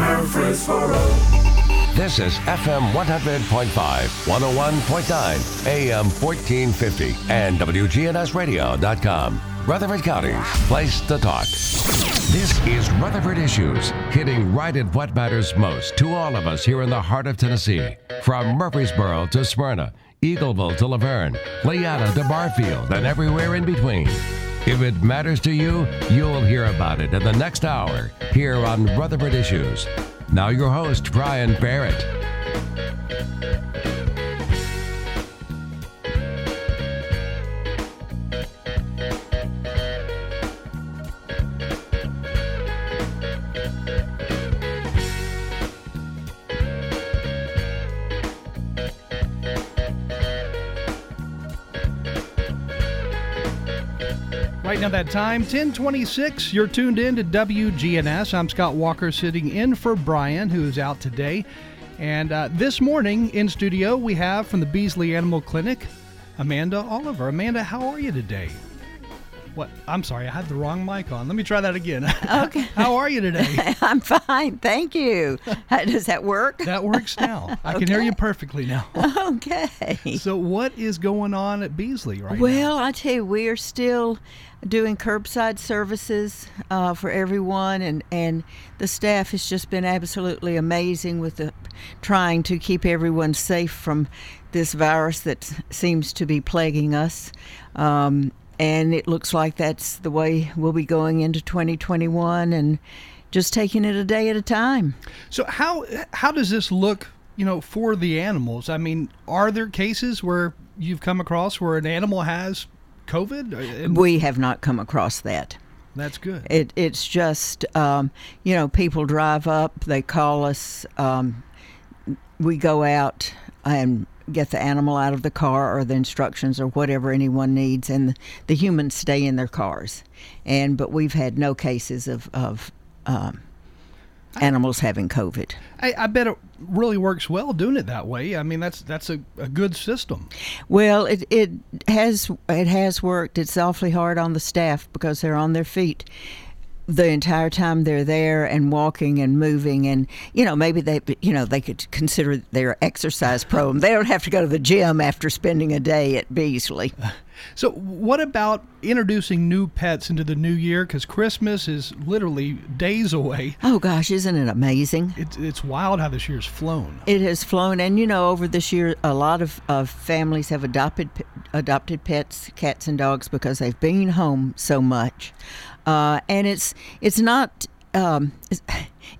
Murfreesboro. This is FM 100.5, 101.9, AM 1450, and WGNSradio.com. Rutherford County's place to talk. This is Rutherford Issues, hitting right at what matters most to all of us here in the heart of Tennessee. From Murfreesboro to Smyrna, Eagleville to La Vergne, Leanna to Barfield, and everywhere in between. If it matters to you, you'll hear about it in the next hour here on Rutherford Issues. Now, your host, Brian Barrett. Right now, that time, 1026. You're tuned in to WGNS. I'm Scott Walker sitting in for Brian, who is out today. And uh, this morning in studio, we have from the Beasley Animal Clinic, Amanda Oliver. Amanda, how are you today? What? I'm sorry, I had the wrong mic on. Let me try that again. Okay. how are you today? I'm fine, thank you. How- Does that work? That works now. I can hear you perfectly now. Okay. So, what is going on at Beasley right now? Well, I tell you, we are still doing curbside services uh, for everyone, and, and the staff has just been absolutely amazing with the, trying to keep everyone safe from this virus that seems to be plaguing us. Um, and it looks like that's the way we'll be going into 2021 and just taking it a day at a time. So how how does this look, you know, for the animals? I mean, are there cases where you've come across where an animal has COVID? Uh, We have not come across that. That's good. It, it's just, um, you know, people drive up, they call us, um, we go out and get the animal out of the car or the instructions or whatever anyone needs, and the humans stay in their cars. And but we've had no cases of of um, animals having COVID. I, I bet it really works well doing it that way. I mean, that's that's a, a good system. Well, it it has it has worked. It's awfully hard on the staff because they're on their feet the entire time they're there and walking and moving and you know maybe they you know they could consider their exercise program. they don't have to go to the gym after spending a day at Beasley. So, what about introducing new pets into the new year? Because Christmas is literally days away. Oh gosh, isn't it amazing? It's it's wild how this year's flown. It has flown, and you know, over this year, a lot of, of families have adopted adopted pets, cats and dogs, because they've been home so much, uh, and it's it's not. Um, it's,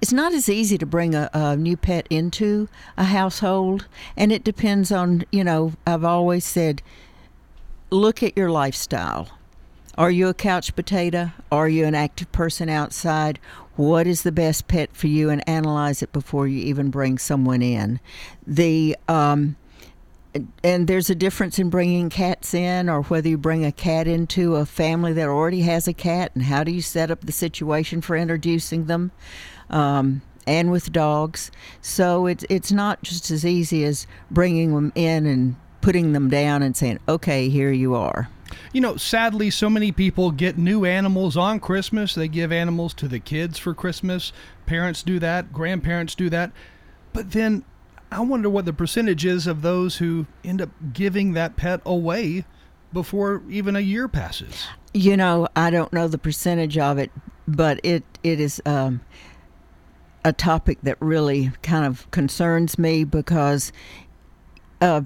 it's not as easy to bring a, a new pet into a household, and it depends on you know. I've always said, look at your lifestyle. Are you a couch potato? Are you an active person outside? What is the best pet for you, and analyze it before you even bring someone in. The um, and there's a difference in bringing cats in, or whether you bring a cat into a family that already has a cat, and how do you set up the situation for introducing them. Um, and with dogs, so it's it's not just as easy as bringing them in and putting them down and saying, "Okay, here you are." You know, sadly, so many people get new animals on Christmas. They give animals to the kids for Christmas. Parents do that, grandparents do that. But then I wonder what the percentage is of those who end up giving that pet away before even a year passes. You know, I don't know the percentage of it, but it it is um, a topic that really kind of concerns me because a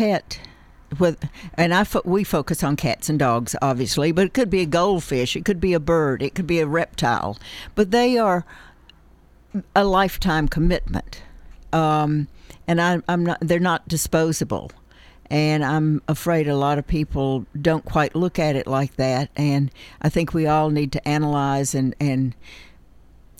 pet with and I fo- we focus on cats and dogs obviously, but it could be a goldfish, it could be a bird, it could be a reptile, but they are a lifetime commitment, um, and I, I'm not. They're not disposable, and I'm afraid a lot of people don't quite look at it like that. And I think we all need to analyze and and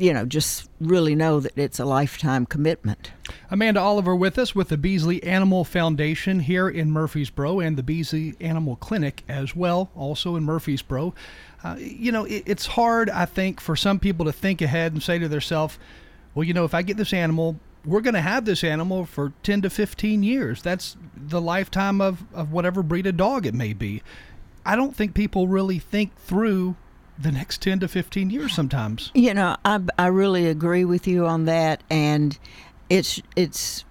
you know just really know that it's a lifetime commitment. Amanda Oliver with us with the Beasley Animal Foundation here in Murfreesboro and the Beasley Animal Clinic as well, also in Murfreesboro. Uh, you know, it, it's hard, I think, for some people to think ahead and say to themselves, well, you know, if I get this animal, we're going to have this animal for 10 to 15 years. That's the lifetime of, of whatever breed of dog it may be. I don't think people really think through the next 10 to 15 years sometimes. You know, I, I really agree with you on that, and it's it's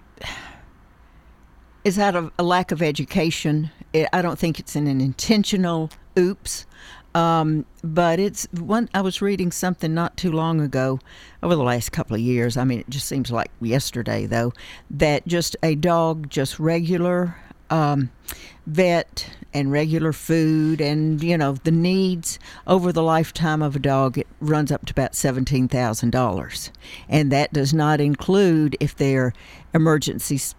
it's out of a lack of education. It, I don't think it's an, an intentional oops, um, but it's one. I was reading something not too long ago, over the last couple of years. I mean, it just seems like yesterday though, that just a dog, just regular um, vet and regular food and you know the needs over the lifetime of a dog it runs up to about $17,000 and that does not include if there are emergencies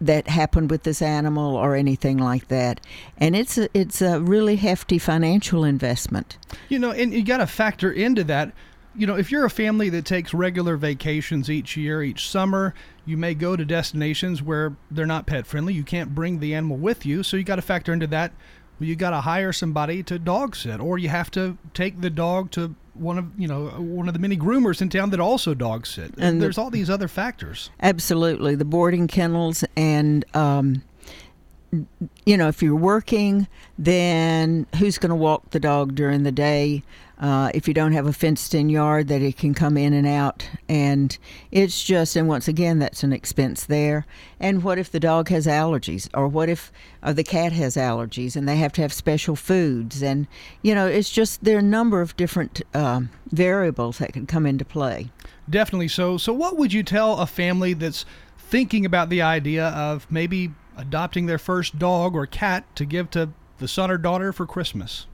that happened with this animal or anything like that and it's a, it's a really hefty financial investment You know, and you got to factor into that. You know, if you're a family that takes regular vacations each year, each summer, you may go to destinations where they're not pet friendly. You can't bring the animal with you, so you got to factor into that. Well, you got to hire somebody to dog sit, or you have to take the dog to one of you know one of the many groomers in town that also dog sit. And the- there's all these other factors. Absolutely, the boarding kennels and um, you know if you're working, then who's going to walk the dog during the day? Uh, if you don't have a fenced-in yard that it can come in and out, and it's just and once again that's an expense there. And what if the dog has allergies, or what if uh, the cat has allergies and they have to have special foods? And you know it's just there are a number of different um, variables that can come into play. Definitely so. So, what would you tell a family that's thinking about the idea of maybe adopting their first dog or cat to give to the son or daughter for Christmas?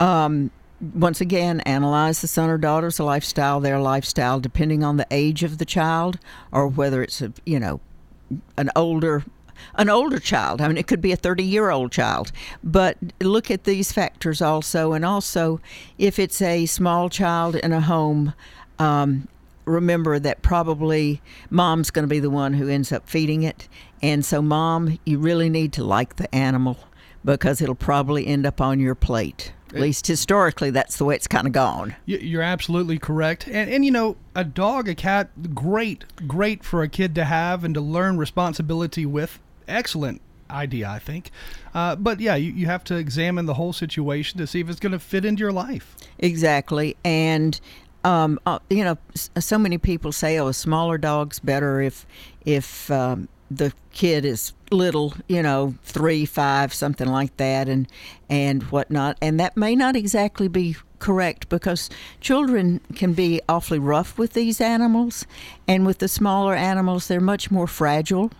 um, once again, analyze the son or daughter's lifestyle, their lifestyle, depending on the age of the child, or whether it's a you know an older an older child. I mean, it could be a 30 year old child. But look at these factors also, and also if it's a small child in a home. Um, remember that probably mom's going to be the one who ends up feeding it. And so, mom, you really need to like the animal because it'll probably end up on your plate. At least historically, that's the way it's kind of gone. You're absolutely correct. And, and you know, a dog, a cat, great, great for a kid to have and to learn responsibility with. Excellent idea, I think. Uh, but yeah, you, you have to examine the whole situation to see if it's going to fit into your life. Exactly. And um, uh, you know, so many people say, "Oh, a smaller dog's better if if um, the kid is little, you know, three, five, something like that, and and whatnot." And that may not exactly be correct because children can be awfully rough with these animals, and with the smaller animals, they're much more fragile,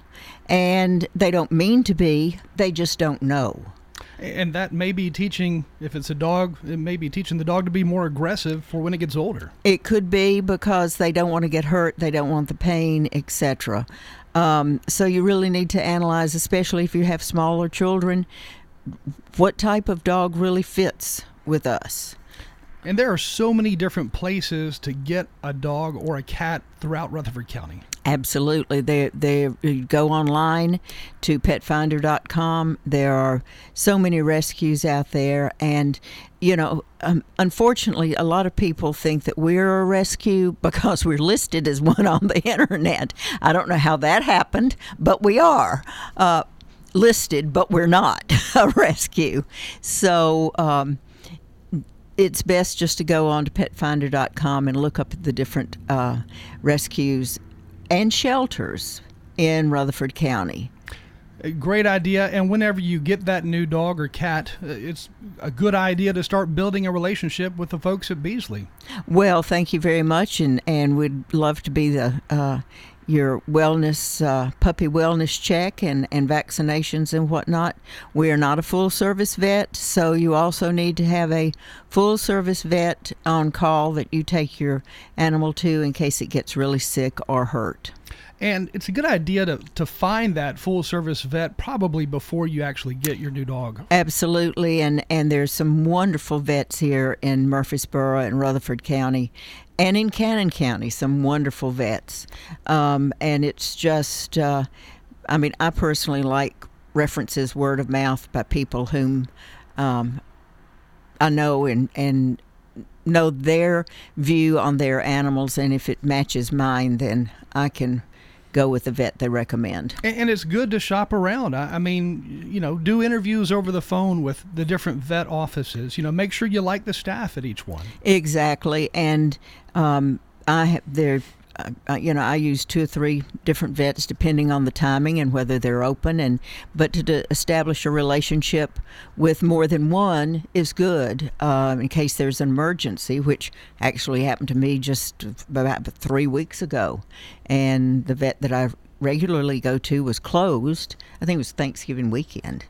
and they don't mean to be; they just don't know. And that may be teaching, if it's a dog, it may be teaching the dog to be more aggressive for when it gets older. It could be because they don't want to get hurt, they don't want the pain, etc. Um, so you really need to analyze, especially if you have smaller children, what type of dog really fits with us. And there are so many different places to get a dog or a cat throughout Rutherford County. Absolutely. They they go online to petfinder.com. There are so many rescues out there and you know, um, unfortunately, a lot of people think that we're a rescue because we're listed as one on the internet. I don't know how that happened, but we are. Uh, listed, but we're not a rescue. So um, it's best just to go on to petfinder.com and look up the different uh, rescues and shelters in Rutherford County. A great idea. And whenever you get that new dog or cat, uh, it's a good idea to start building a relationship with the folks at Beasley. Well, thank you very much, and and we'd love to be the uh, your wellness uh, puppy wellness check and and vaccinations and whatnot. We are not a full service vet, so you also need to have a full service vet on call that you take your animal to in case it gets really sick or hurt. And it's a good idea to, to find that full service vet probably before you actually get your new dog. Absolutely, and and there's some wonderful vets here in Murfreesboro and Rutherford County, and in Cannon County, some wonderful vets. Um, and it's just, uh, I mean, I personally like references word of mouth by people whom um, I know and and know their view on their animals, and if it matches mine, then I can go with the vet they recommend. And, and it's good to shop around. I, I mean, you know, do interviews over the phone with the different vet offices. You know, make sure you like the staff at each one. Exactly, and um, I have there. You know, I use two or three different vets depending on the timing and whether they're open. And but to, to establish a relationship with more than one is good uh, in case there's an emergency, which actually happened to me just about three weeks ago. And the vet that I regularly go to was closed. I think it was Thanksgiving weekend,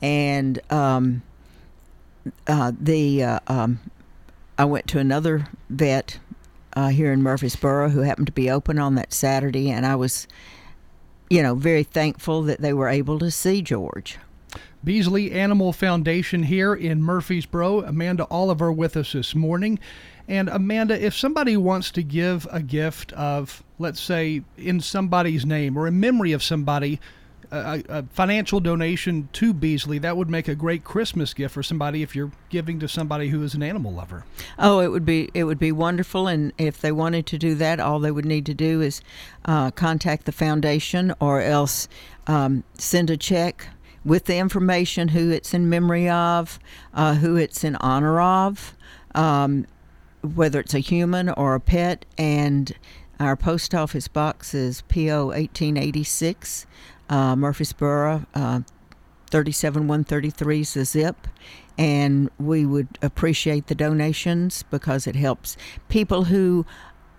and um, uh, the uh, um, I went to another vet uh, here in Murfreesboro who happened to be open on that Saturday, and I was, you know, very thankful that they were able to see George. Beasley Animal Foundation here in Murfreesboro. Amanda Oliver with us this morning. And Amanda, if somebody wants to give a gift of, let's say, in somebody's name or in memory of somebody, a, a, financial donation to Beasley, that would make a great Christmas gift for somebody if you're giving to somebody who is an animal lover. Oh, it would be it would be wonderful, and if they wanted to do that, all they would need to do is uh, contact the foundation or else um, send a check with the information who it's in memory of, uh, who it's in honor of, um, whether it's a human or a pet, and our post office box is PO 1886 uh, Murfreesboro, uh, 37133 is the zip. And we would appreciate the donations because it helps people who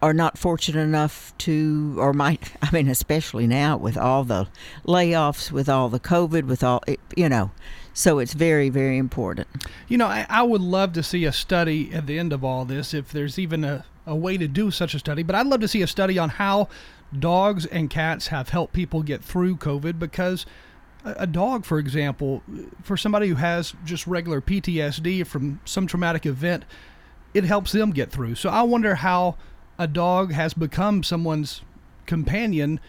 are not fortunate enough to, or might, I mean, especially now with all the layoffs, with all the COVID, with all, you know, so it's very, very important. You know, I, I, would love to see a study at the end of all this, if there's even a, a way to do such a study, but I'd love to see a study on how dogs and cats have helped people get through COVID because a dog, for example, for somebody who has just regular PTSD from some traumatic event, it helps them get through. So I wonder how a dog has become someone's companion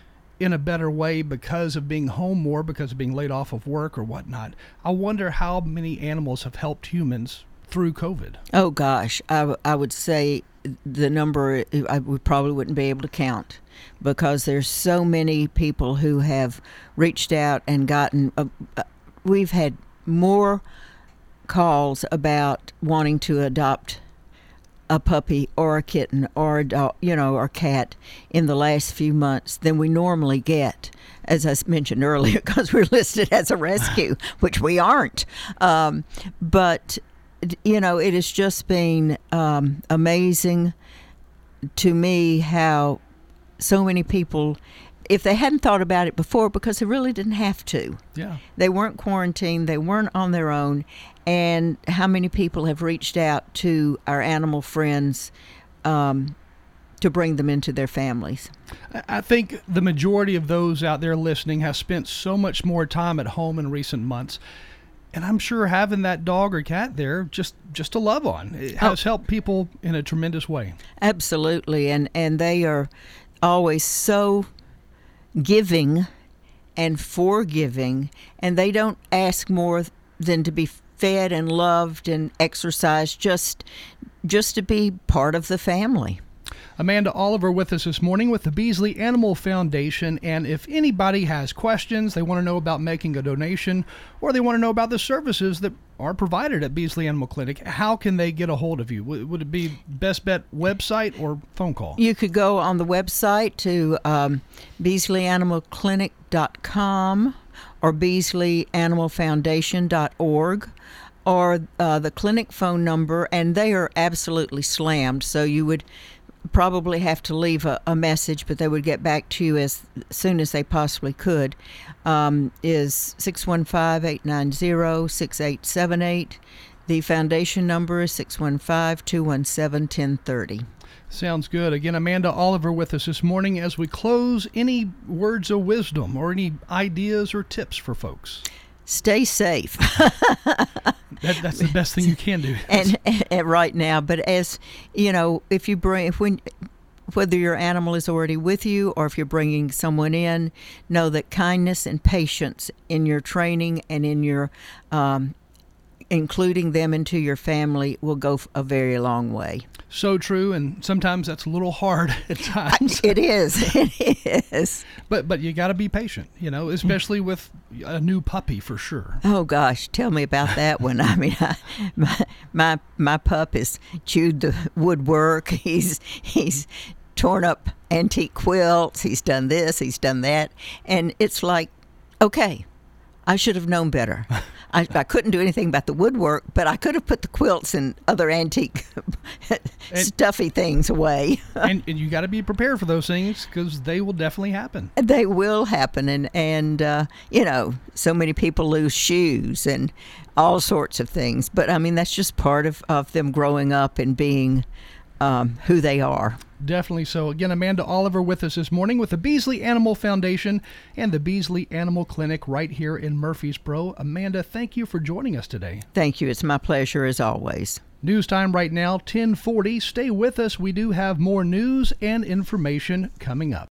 in a better way because of being home more, because of being laid off of work or whatnot. I wonder how many animals have helped humans through COVID. Oh gosh, I, would say the number I we probably wouldn't be able to count because there's so many people who have reached out and gotten. Uh, uh, we've had more calls about wanting to adopt a puppy or a kitten or a dog, you know, or cat in the last few months than we normally get, as I mentioned earlier, because we're listed as a rescue, which we aren't. Um, but you know, it has just been um, amazing to me how so many people if they hadn't thought about it before because they really didn't have to. Yeah. They weren't quarantined, they weren't on their own, and how many people have reached out to our animal friends um, to bring them into their families. I think the majority of those out there listening have spent so much more time at home in recent months and I'm sure having that dog or cat there just just to love on it oh. has oh. helped people in a tremendous way. Absolutely, and and they are always so giving and forgiving, and they don't ask more than to be fed and loved and exercised just just to be part of the family. Amanda Oliver with us this morning with the Beasley Animal Foundation. And if anybody has questions, they want to know about making a donation, or they want to know about the services that are provided at Beasley Animal Clinic, how can they get a hold of you? Would it be Best Bet website or phone call? You could go on the website to um, BeasleyAnimalClinic.com or BeasleyAnimalFoundation.org or uh, the clinic phone number, and they are absolutely slammed. So you would probably have to leave a, a, message, but they would get back to you as soon as they possibly could, um, is 615 890 6878. The foundation number is 615 217 1030. Sounds good. Again, Amanda Oliver with us this morning as we close. Any words of wisdom or any ideas or tips for folks? stay safe. that, that's the best thing you can do. and, and, right now, but as you know, if you bring if when whether your animal is already with you or if you're bringing someone in, know that kindness and patience in your training and in your um, including them into your family will go a very long way. So true, and sometimes that's a little hard at times. It is. It is. but but you got to be patient, you know, especially with a new puppy for sure. Oh gosh, tell me about that one. I mean, I, my my my pup has chewed the woodwork. He's he's torn up antique quilts. He's done this. He's done that, and it's like, okay, I should have known better. I, I couldn't do anything about the woodwork, but I could have put the quilts and other antique stuffy things away. and, and you got to be prepared for those things because they will definitely happen. they will happen, and and uh, you know, so many people lose shoes and all sorts of things. But I mean, that's just part of of them growing up and being um, who they are. Definitely so. Again, Amanda Oliver with us this morning with the Beasley Animal Foundation and the Beasley Animal Clinic right here in Murfreesboro. Amanda, thank you for joining us today. Thank you. It's my pleasure as always. News time right now, 1040. Stay with us. We do have more news and information coming up.